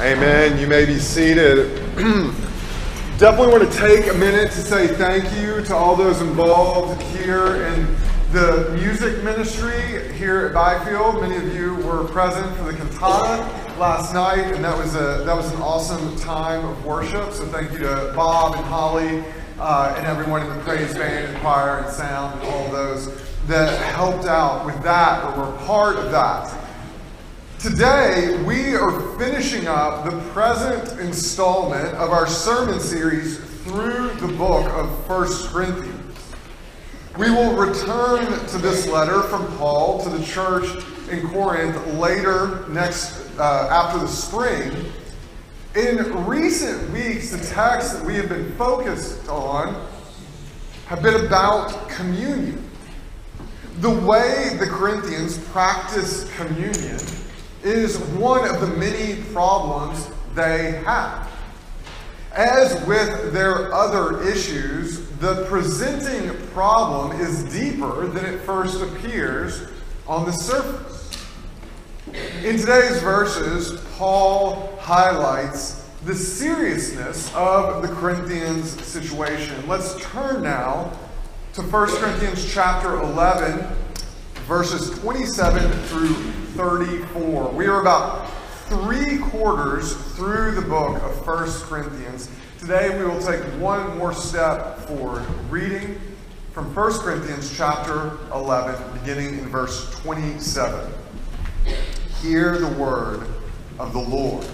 Amen. You may be seated. Definitely want to take a minute to say thank you to all those involved here in the music ministry here at Byfield. Many of you were present for the cantata last night, and that was a that was an awesome time of worship. So thank you to Bob and Holly uh, and everyone in the praise band and choir and sound and all those that helped out with that or were part of that. Today, we are finishing up the present installment of our sermon series through the book of 1 Corinthians. We will return to this letter from Paul to the church in Corinth later next uh, after the spring. In recent weeks, the texts that we have been focused on have been about communion. The way the Corinthians practice communion is one of the many problems they have. As with their other issues, the presenting problem is deeper than it first appears on the surface. In today's verses, Paul highlights the seriousness of the Corinthians situation. Let's turn now to 1 Corinthians chapter 11, verses 27 through 34. We are about three quarters through the book of 1 Corinthians. Today we will take one more step forward, reading from 1 Corinthians chapter 11, beginning in verse 27. Hear the word of the Lord.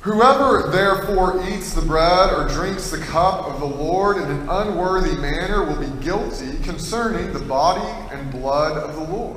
Whoever therefore eats the bread or drinks the cup of the Lord in an unworthy manner will be guilty concerning the body and blood of the Lord.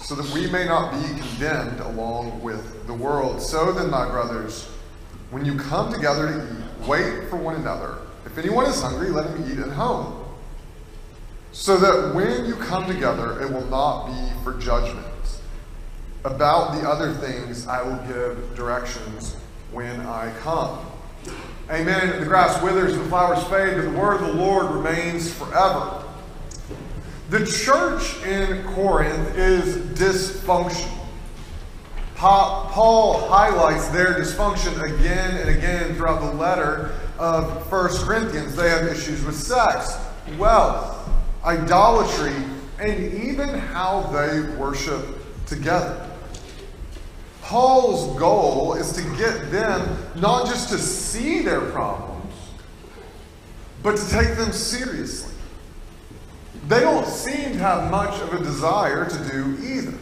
so that we may not be condemned along with the world. So then, my brothers, when you come together to eat, wait for one another. If anyone is hungry, let him eat at home, so that when you come together, it will not be for judgment. About the other things, I will give directions when I come. Amen. The grass withers and the flowers fade, but the word of the Lord remains forever. The church in Corinth is dysfunctional. Paul highlights their dysfunction again and again throughout the letter of 1 Corinthians. They have issues with sex, wealth, idolatry, and even how they worship together. Paul's goal is to get them not just to see their problems, but to take them seriously. They don't seem to have much of a desire to do either.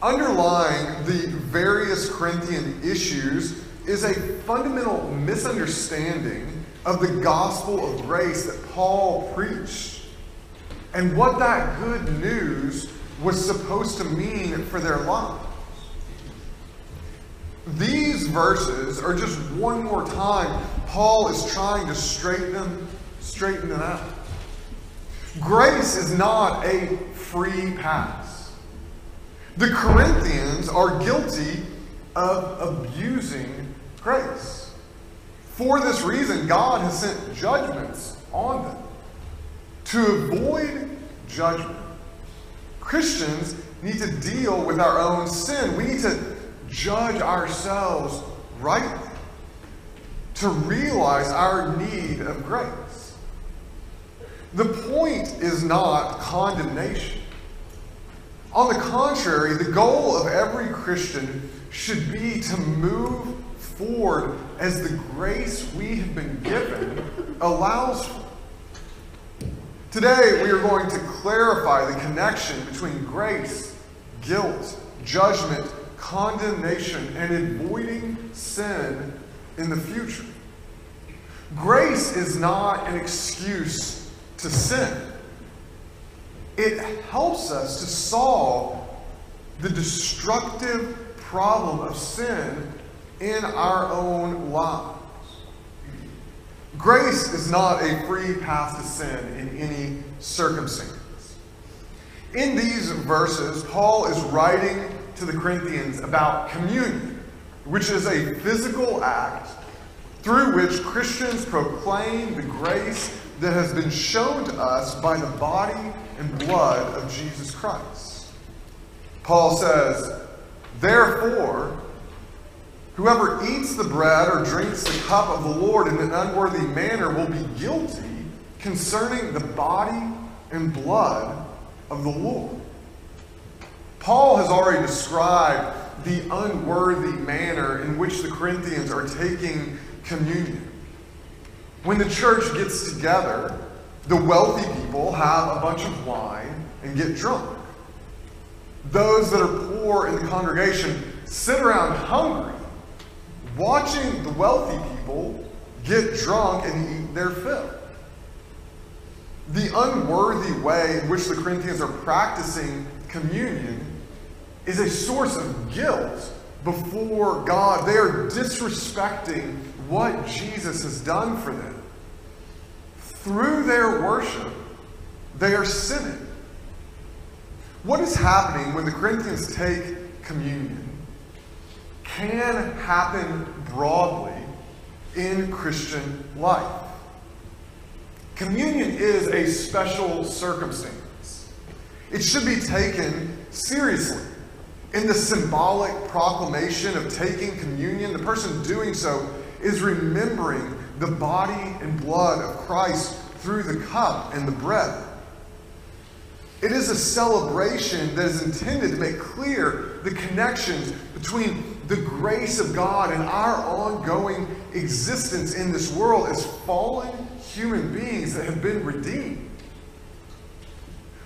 Underlying the various Corinthian issues is a fundamental misunderstanding of the gospel of grace that Paul preached and what that good news was supposed to mean for their lives. These verses are just one more time Paul is trying to straighten them, straighten them out. Grace is not a free pass. The Corinthians are guilty of abusing grace. For this reason, God has sent judgments on them. To avoid judgment, Christians need to deal with our own sin. We need to judge ourselves rightly, to realize our need of grace. The point is not condemnation. On the contrary, the goal of every Christian should be to move forward as the grace we have been given allows for. Today, we are going to clarify the connection between grace, guilt, judgment, condemnation and avoiding sin in the future. Grace is not an excuse to sin. It helps us to solve the destructive problem of sin in our own lives. Grace is not a free pass to sin in any circumstance. In these verses, Paul is writing to the Corinthians about communion, which is a physical act through which Christians proclaim the grace that has been shown to us by the body and blood of Jesus Christ. Paul says, Therefore, whoever eats the bread or drinks the cup of the Lord in an unworthy manner will be guilty concerning the body and blood of the Lord. Paul has already described the unworthy manner in which the Corinthians are taking communion. When the church gets together, the wealthy people have a bunch of wine and get drunk. Those that are poor in the congregation sit around hungry, watching the wealthy people get drunk and eat their fill. The unworthy way in which the Corinthians are practicing communion is a source of guilt before God. They are disrespecting what Jesus has done for them. Through their worship, they are sinning. What is happening when the Corinthians take communion can happen broadly in Christian life. Communion is a special circumstance. It should be taken seriously. In the symbolic proclamation of taking communion, the person doing so is remembering the body and blood of Christ through the cup and the bread. It is a celebration that is intended to make clear the connections between the grace of God and our ongoing existence in this world as fallen human beings that have been redeemed.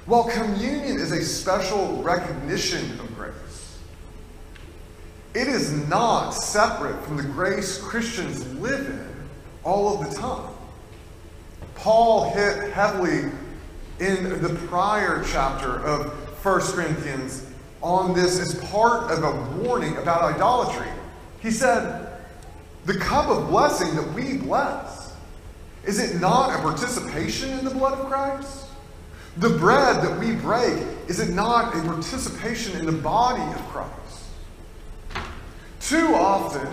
While communion is a special recognition of grace, it is not separate from the grace Christians live in all of the time. Paul hit heavily in the prior chapter of 1 Corinthians on this as part of a warning about idolatry. He said, The cup of blessing that we bless, is it not a participation in the blood of Christ? The bread that we break, is it not a participation in the body of Christ? Too often,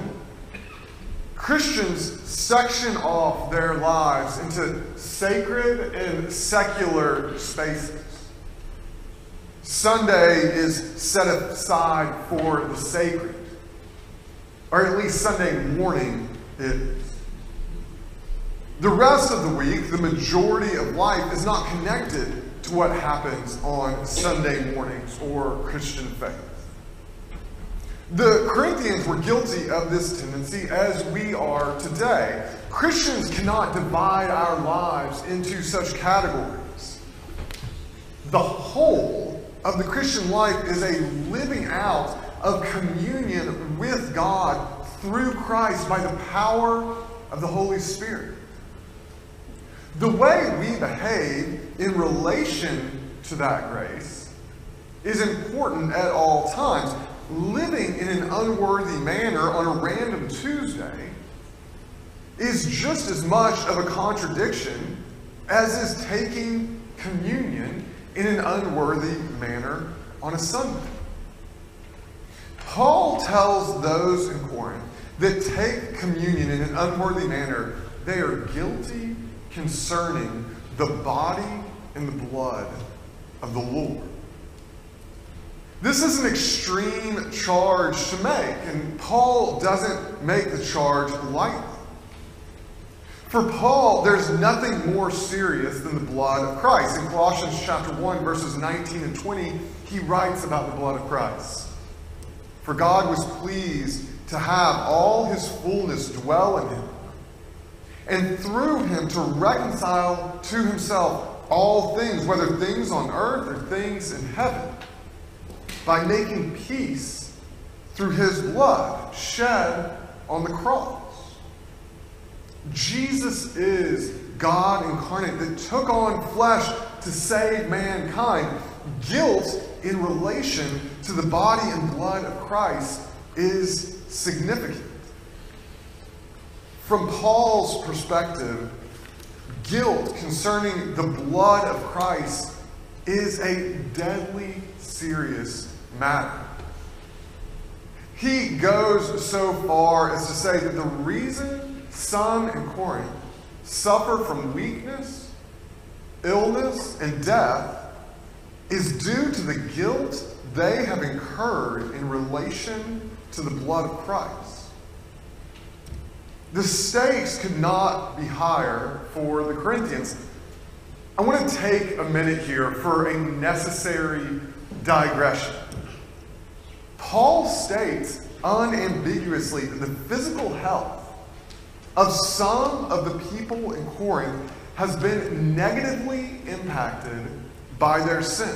Christians section off their lives into sacred and secular spaces. Sunday is set aside for the sacred, or at least Sunday morning is. The rest of the week, the majority of life is not connected to what happens on Sunday mornings or Christian faith. The Corinthians were guilty of this tendency as we are today. Christians cannot divide our lives into such categories. The whole of the Christian life is a living out of communion with God through Christ by the power of the Holy Spirit. The way we behave in relation to that grace is important at all times living in an unworthy manner on a random Tuesday is just as much of a contradiction as is taking communion in an unworthy manner on a Sunday. Paul tells those in Corinth that take communion in an unworthy manner, they are guilty concerning the body and the blood of the Lord. This is an extreme charge to make, and Paul doesn't make the charge lightly. For Paul, there's nothing more serious than the blood of Christ. In Colossians chapter 1, verses 19 and 20, he writes about the blood of Christ. For God was pleased to have all his fullness dwell in him, and through him to reconcile to himself all things, whether things on earth or things in heaven by making peace through his blood shed on the cross. Jesus is God incarnate that took on flesh to save mankind. Guilt in relation to the body and blood of Christ is significant. From Paul's perspective, guilt concerning the blood of Christ is a deadly serious matter. He goes so far as to say that the reason some in Corinth suffer from weakness, illness, and death is due to the guilt they have incurred in relation to the blood of Christ. The stakes could not be higher for the Corinthians. I want to take a minute here for a necessary digression. Paul states unambiguously that the physical health of some of the people in Corinth has been negatively impacted by their sin.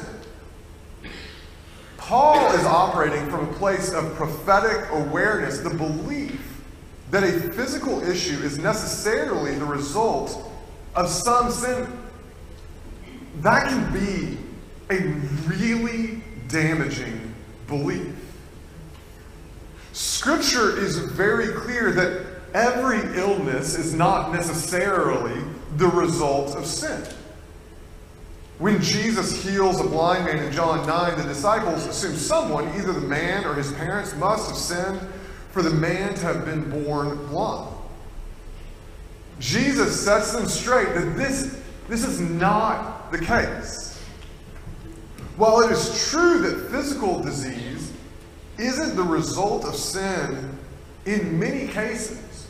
Paul is operating from a place of prophetic awareness, the belief that a physical issue is necessarily the result of some sin. That can be a really damaging belief. Scripture is very clear that every illness is not necessarily the result of sin. When Jesus heals a blind man in John 9, the disciples assume someone, either the man or his parents, must have sinned for the man to have been born blind. Jesus sets them straight that this, this is not the case. While it is true that physical disease isn't the result of sin in many cases,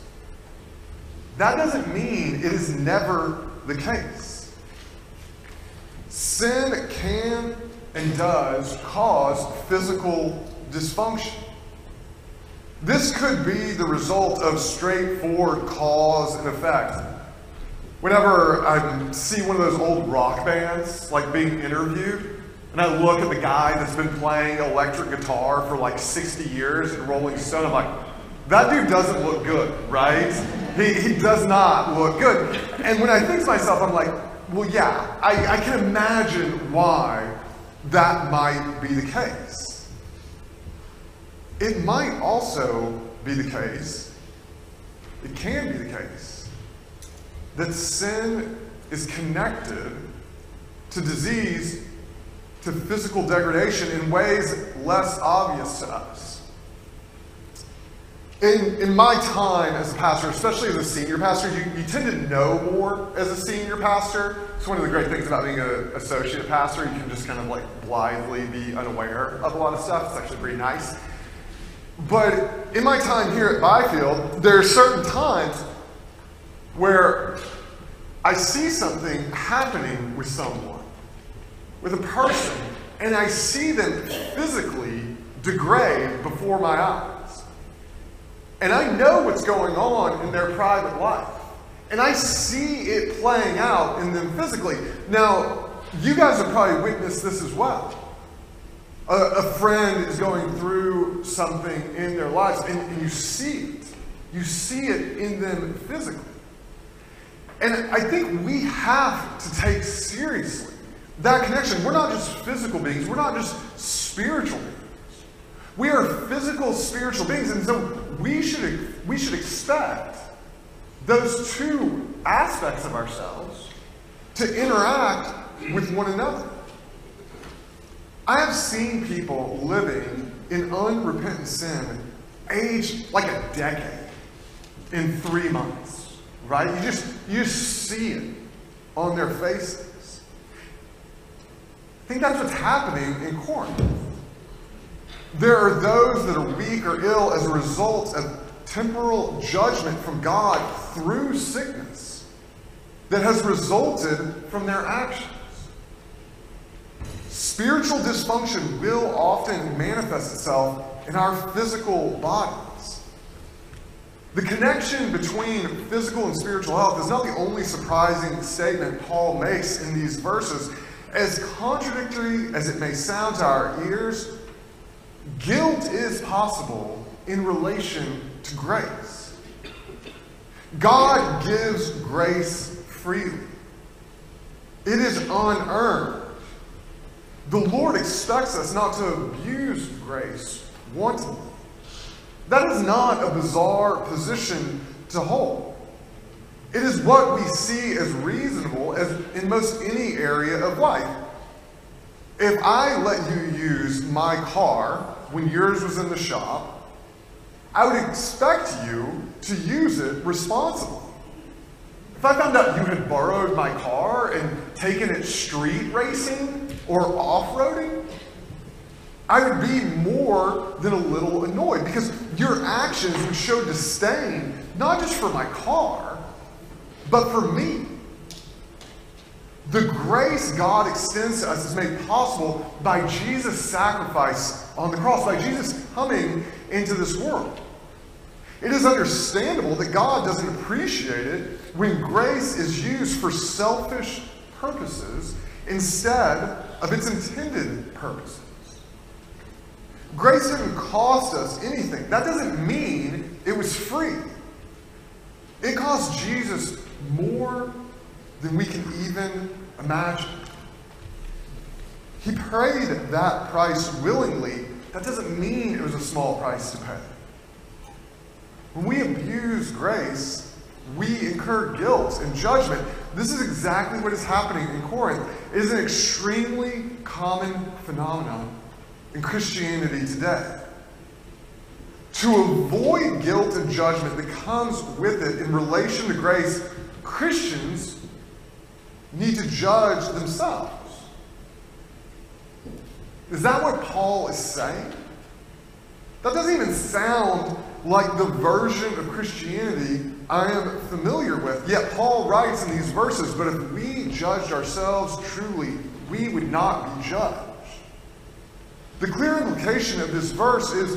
that doesn't mean it is never the case. Sin can and does cause physical dysfunction. This could be the result of straightforward cause and effect. Whenever I see one of those old rock bands, like being interviewed, and I look at the guy that's been playing electric guitar for like 60 years in Rolling Stone, I'm like, that dude doesn't look good, right? He, he does not look good. And when I think to myself, I'm like, well, yeah, I, I can imagine why that might be the case. It might also be the case, it can be the case, that sin is connected to disease, to physical degradation in ways less obvious to us. In, in my time as a pastor, especially as a senior pastor, you, you tend to know more as a senior pastor. It's one of the great things about being an associate pastor. You can just kind of like blithely be unaware of a lot of stuff. It's actually pretty nice. But in my time here at Byfield, there are certain times where I see something happening with someone, with a person, and I see them physically degrade before my eyes. And I know what's going on in their private life. And I see it playing out in them physically. Now, you guys have probably witnessed this as well. A, a friend is going through something in their lives, and, and you see it. You see it in them physically. And I think we have to take seriously that connection. We're not just physical beings, we're not just spiritual beings. We are physical, spiritual beings, and so we should, we should expect those two aspects of ourselves to interact with one another. I have seen people living in unrepentant sin aged like a decade in three months, right? You just, you just see it on their faces. Think that's what's happening in Corinth. There are those that are weak or ill as a result of temporal judgment from God through sickness that has resulted from their actions. Spiritual dysfunction will often manifest itself in our physical bodies. The connection between physical and spiritual health is not the only surprising statement Paul makes in these verses. As contradictory as it may sound to our ears, Guilt is possible in relation to grace. God gives grace freely, it is unearned. The Lord expects us not to abuse grace wantonly. That is not a bizarre position to hold. What we see as reasonable as in most any area of life. If I let you use my car when yours was in the shop, I would expect you to use it responsibly. If I found out you had borrowed my car and taken it street racing or off roading, I would be more than a little annoyed because your actions would show disdain, not just for my car, but for me. The grace God extends to us is made possible by Jesus' sacrifice on the cross, by Jesus coming into this world. It is understandable that God doesn't appreciate it when grace is used for selfish purposes instead of its intended purposes. Grace didn't cost us anything. That doesn't mean it was free. It cost Jesus more than we can even imagine. He paid that price willingly. That doesn't mean it was a small price to pay. When we abuse grace, we incur guilt and judgment. This is exactly what is happening in Corinth. It is an extremely common phenomenon in Christianity today. To avoid guilt and judgment that comes with it in relation to grace, Christians need to judge themselves. Is that what Paul is saying? That doesn't even sound like the version of Christianity I am familiar with. Yet Paul writes in these verses, but if we judged ourselves truly, we would not be judged. The clear implication of this verse is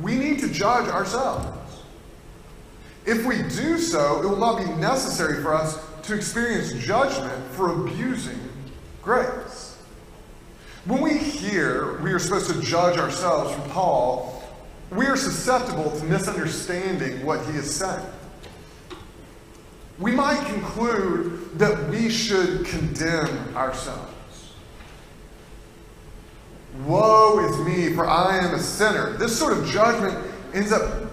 we need to judge ourselves. If we do so, it will not be necessary for us to experience judgment for abusing grace. When we hear we are supposed to judge ourselves from Paul, we are susceptible to misunderstanding what he is saying. We might conclude that we should condemn ourselves. Woe is me, for I am a sinner. This sort of judgment ends up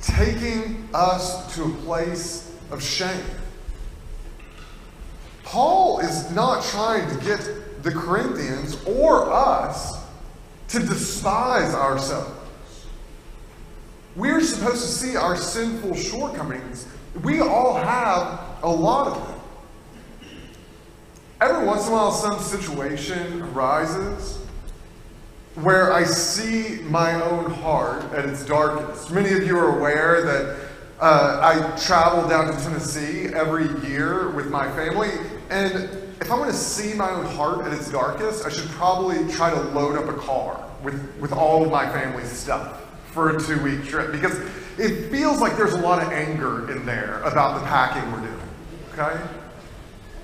taking us to a place of shame. Paul is not trying to get the Corinthians or us to despise ourselves. We're supposed to see our sinful shortcomings. We all have a lot of them. Every once in a while, some situation arises where I see my own heart at its darkest. Many of you are aware that uh, I travel down to Tennessee every year with my family, and if I want to see my own heart at its darkest, I should probably try to load up a car with, with all of my family's stuff for a two week trip because it feels like there's a lot of anger in there about the packing we're doing. Okay?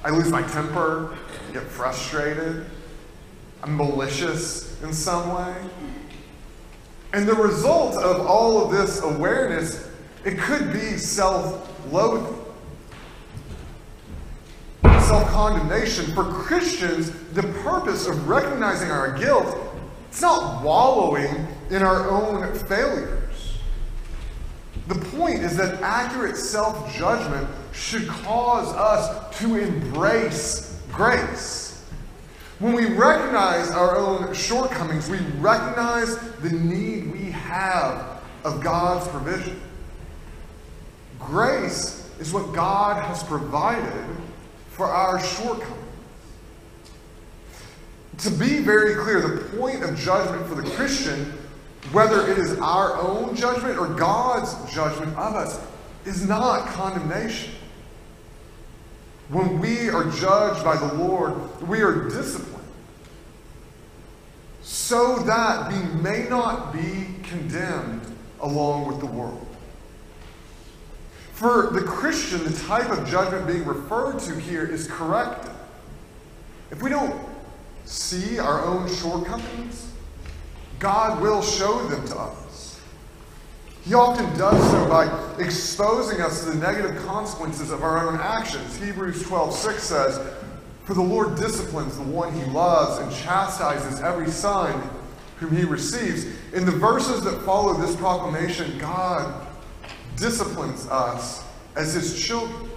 I lose my temper, get frustrated, I'm malicious in some way. And the result of all of this awareness, it could be self loathing, self condemnation. For Christians, the purpose of recognizing our guilt, it's not wallowing in our own failures. The point is that accurate self judgment should cause us to embrace grace. When we recognize our own shortcomings, we recognize the need we have of God's provision. Grace is what God has provided for our shortcomings. To be very clear, the point of judgment for the Christian, whether it is our own judgment or God's judgment of us, is not condemnation. When we are judged by the Lord, we are disciplined so that we may not be condemned along with the world. For the Christian, the type of judgment being referred to here is corrective. If we don't see our own shortcomings, God will show them to us. He often does so by exposing us to the negative consequences of our own actions. Hebrews 12 6 says, For the Lord disciplines the one he loves and chastises every son whom he receives. In the verses that follow this proclamation, God disciplines us as his children.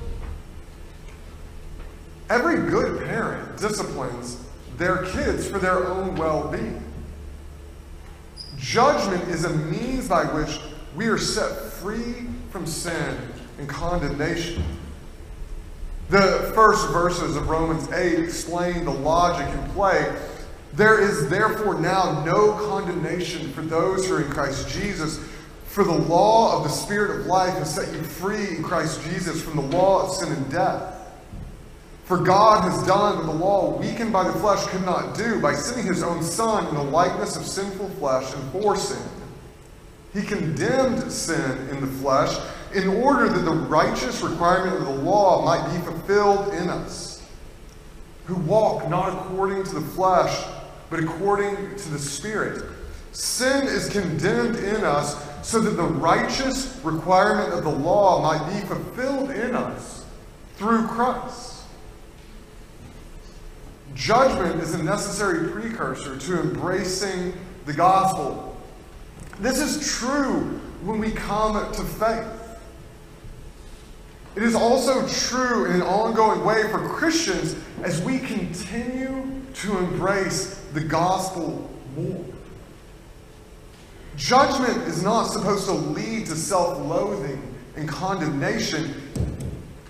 Every good parent disciplines their kids for their own well being. Judgment is a means by which we are set free from sin and condemnation. The first verses of Romans 8 explain the logic in play. There is therefore now no condemnation for those who are in Christ Jesus. For the law of the Spirit of life has set you free in Christ Jesus from the law of sin and death. For God has done what the law, weakened by the flesh, could not do by sending his own Son in the likeness of sinful flesh and for sin. He condemned sin in the flesh in order that the righteous requirement of the law might be fulfilled in us, who walk not according to the flesh, but according to the Spirit. Sin is condemned in us so that the righteous requirement of the law might be fulfilled in us through Christ. Judgment is a necessary precursor to embracing the gospel. This is true when we come to faith. It is also true in an ongoing way for Christians as we continue to embrace the gospel more. Judgment is not supposed to lead to self loathing and condemnation,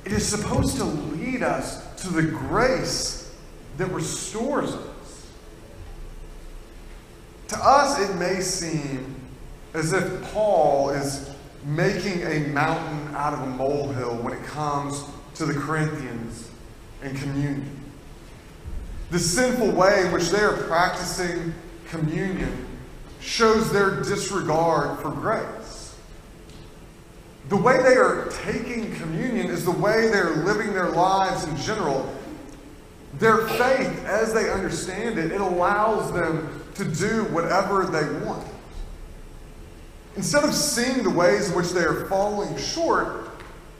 it is supposed to lead us to the grace that restores us. To us, it may seem as if Paul is making a mountain out of a molehill when it comes to the Corinthians and communion. The sinful way in which they are practicing communion shows their disregard for grace. The way they are taking communion is the way they're living their lives in general their faith, as they understand it, it allows them to do whatever they want. Instead of seeing the ways in which they are falling short,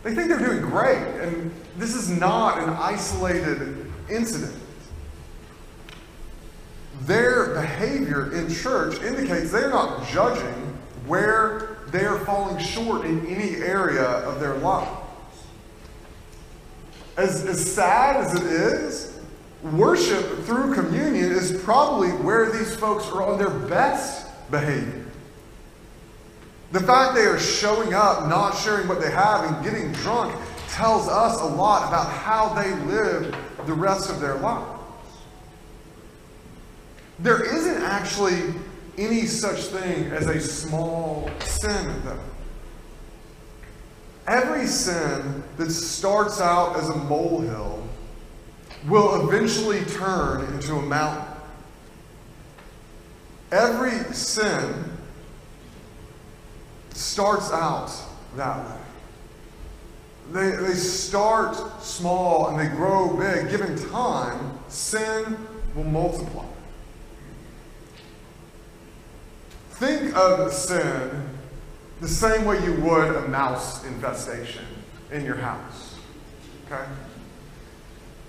they think they're doing great. And this is not an isolated incident. Their behavior in church indicates they're not judging where they are falling short in any area of their lives. As, as sad as it is, worship through communion is probably where these folks are on their best behavior. The fact they are showing up, not sharing what they have, and getting drunk tells us a lot about how they live the rest of their lives. There isn't actually any such thing as a small sin, though. Every sin that starts out as a molehill will eventually turn into a mountain. Every sin starts out that way. They, they start small and they grow big. Given time, sin will multiply. Think of sin the same way you would a mouse infestation in your house. Okay?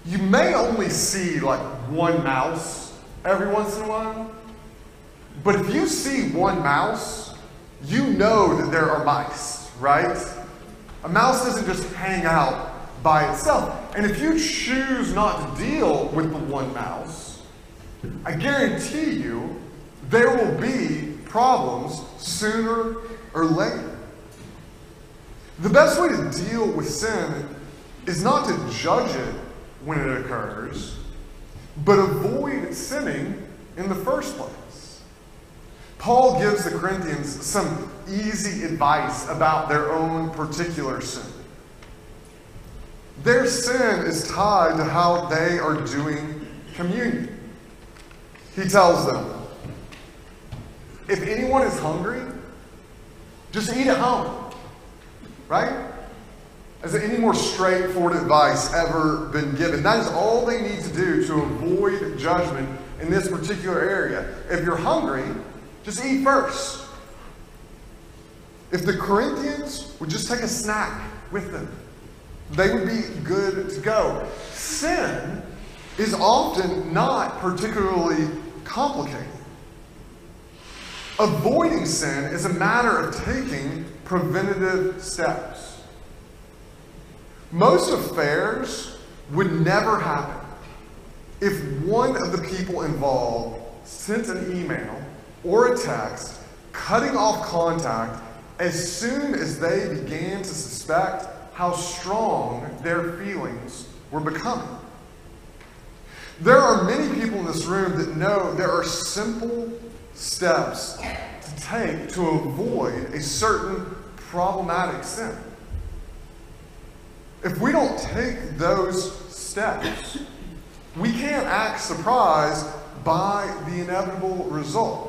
you may only see like one mouse every once in a while. But if you see one mouse, you know that there are mice, right? A mouse doesn't just hang out by itself. And if you choose not to deal with the one mouse, I guarantee you there will be problems sooner or later. The best way to deal with sin is not to judge it when it occurs, but avoid sinning in the first place. Paul gives the Corinthians some easy advice about their own particular sin. Their sin is tied to how they are doing communion. He tells them, if anyone is hungry, just eat at home. Right? Has any more straightforward advice ever been given? That is all they need to do to avoid judgment in this particular area. If you're hungry, just eat first. If the Corinthians would just take a snack with them, they would be good to go. Sin is often not particularly complicated. Avoiding sin is a matter of taking preventative steps. Most affairs would never happen if one of the people involved sent an email or a text cutting off contact as soon as they began to suspect how strong their feelings were becoming. There are many people in this room that know there are simple steps to take to avoid a certain problematic sin. If we don't take those steps, we can't act surprised by the inevitable results.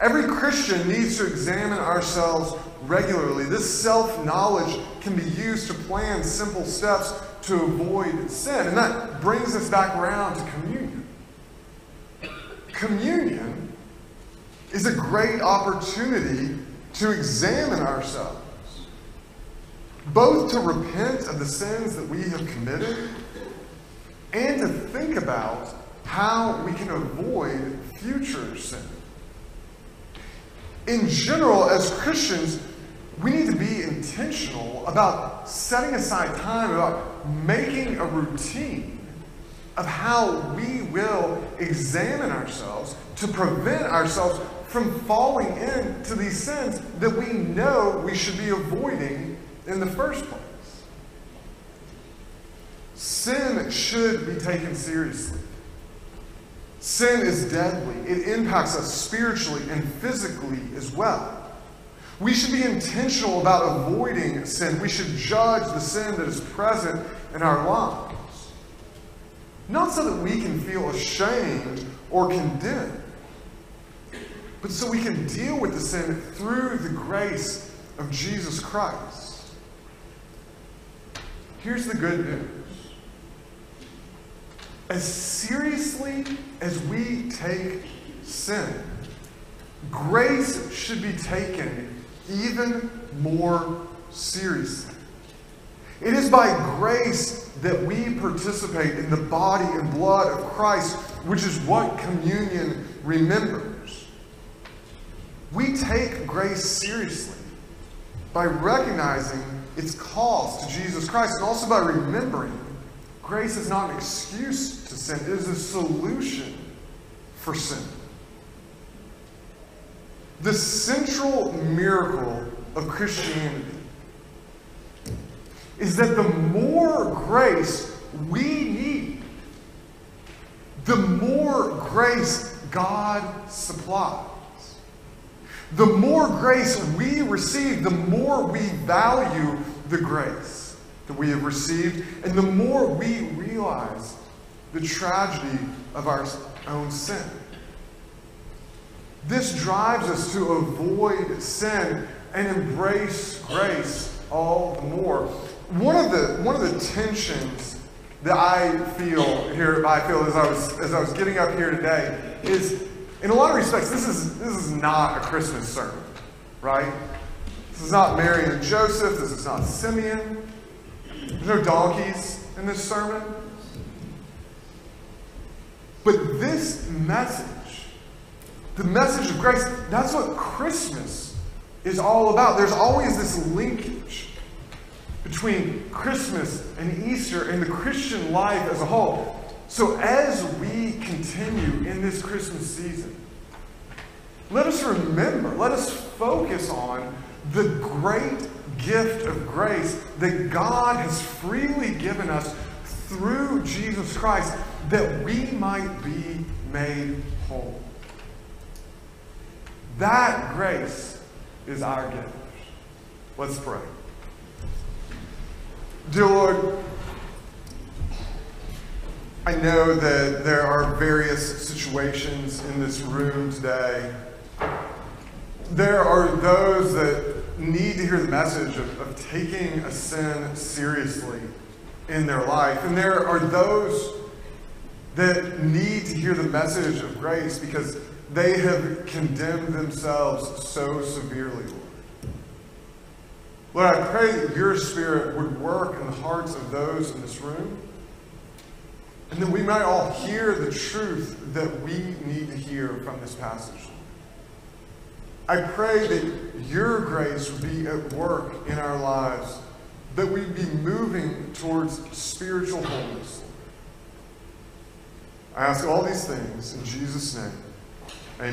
Every Christian needs to examine ourselves regularly. This self knowledge can be used to plan simple steps to avoid sin. And that brings us back around to communion. Communion is a great opportunity to examine ourselves, both to repent of the sins that we have committed and to think about how we can avoid future sin. In general, as Christians, we need to be intentional about setting aside time, about making a routine of how we will examine ourselves to prevent ourselves from falling into these sins that we know we should be avoiding in the first place. Sin should be taken seriously. Sin is deadly. It impacts us spiritually and physically as well. We should be intentional about avoiding sin. We should judge the sin that is present in our lives. Not so that we can feel ashamed or condemned, but so we can deal with the sin through the grace of Jesus Christ. Here's the good news. As seriously as we take sin, grace should be taken even more seriously. It is by grace that we participate in the body and blood of Christ, which is what communion remembers. We take grace seriously by recognizing its cost to Jesus Christ and also by remembering grace is not an excuse to sin, it is a solution for sin. The central miracle of Christianity is that the more grace we need, the more grace God supplies. The more grace we receive, the more we value the grace that we have received, and the more we realize the tragedy of our own sin. This drives us to avoid sin and embrace grace all the more. One of the, one of the tensions that I feel here, I feel as I was, as I was getting up here today is, in a lot of respects, this is, this is not a Christmas sermon, right? This is not Mary and Joseph. This is not Simeon. There's no donkeys in this sermon. But this message the message of grace, that's what Christmas is all about. There's always this linkage between Christmas and Easter and the Christian life as a whole. So as we continue in this Christmas season, let us remember, let us focus on the great gift of grace that God has freely given us through Jesus Christ that we might be made whole. That grace is our gift. Let's pray. Dear Lord, I know that there are various situations in this room today. There are those that need to hear the message of, of taking a sin seriously in their life. And there are those that need to hear the message of grace because they have condemned themselves so severely, Lord. Lord, I pray that your Spirit would work in the hearts of those in this room, and that we might all hear the truth that we need to hear from this passage. I pray that your grace would be at work in our lives, that we'd be moving towards towards spiritual wholeness. I ask all these things in Jesus' name.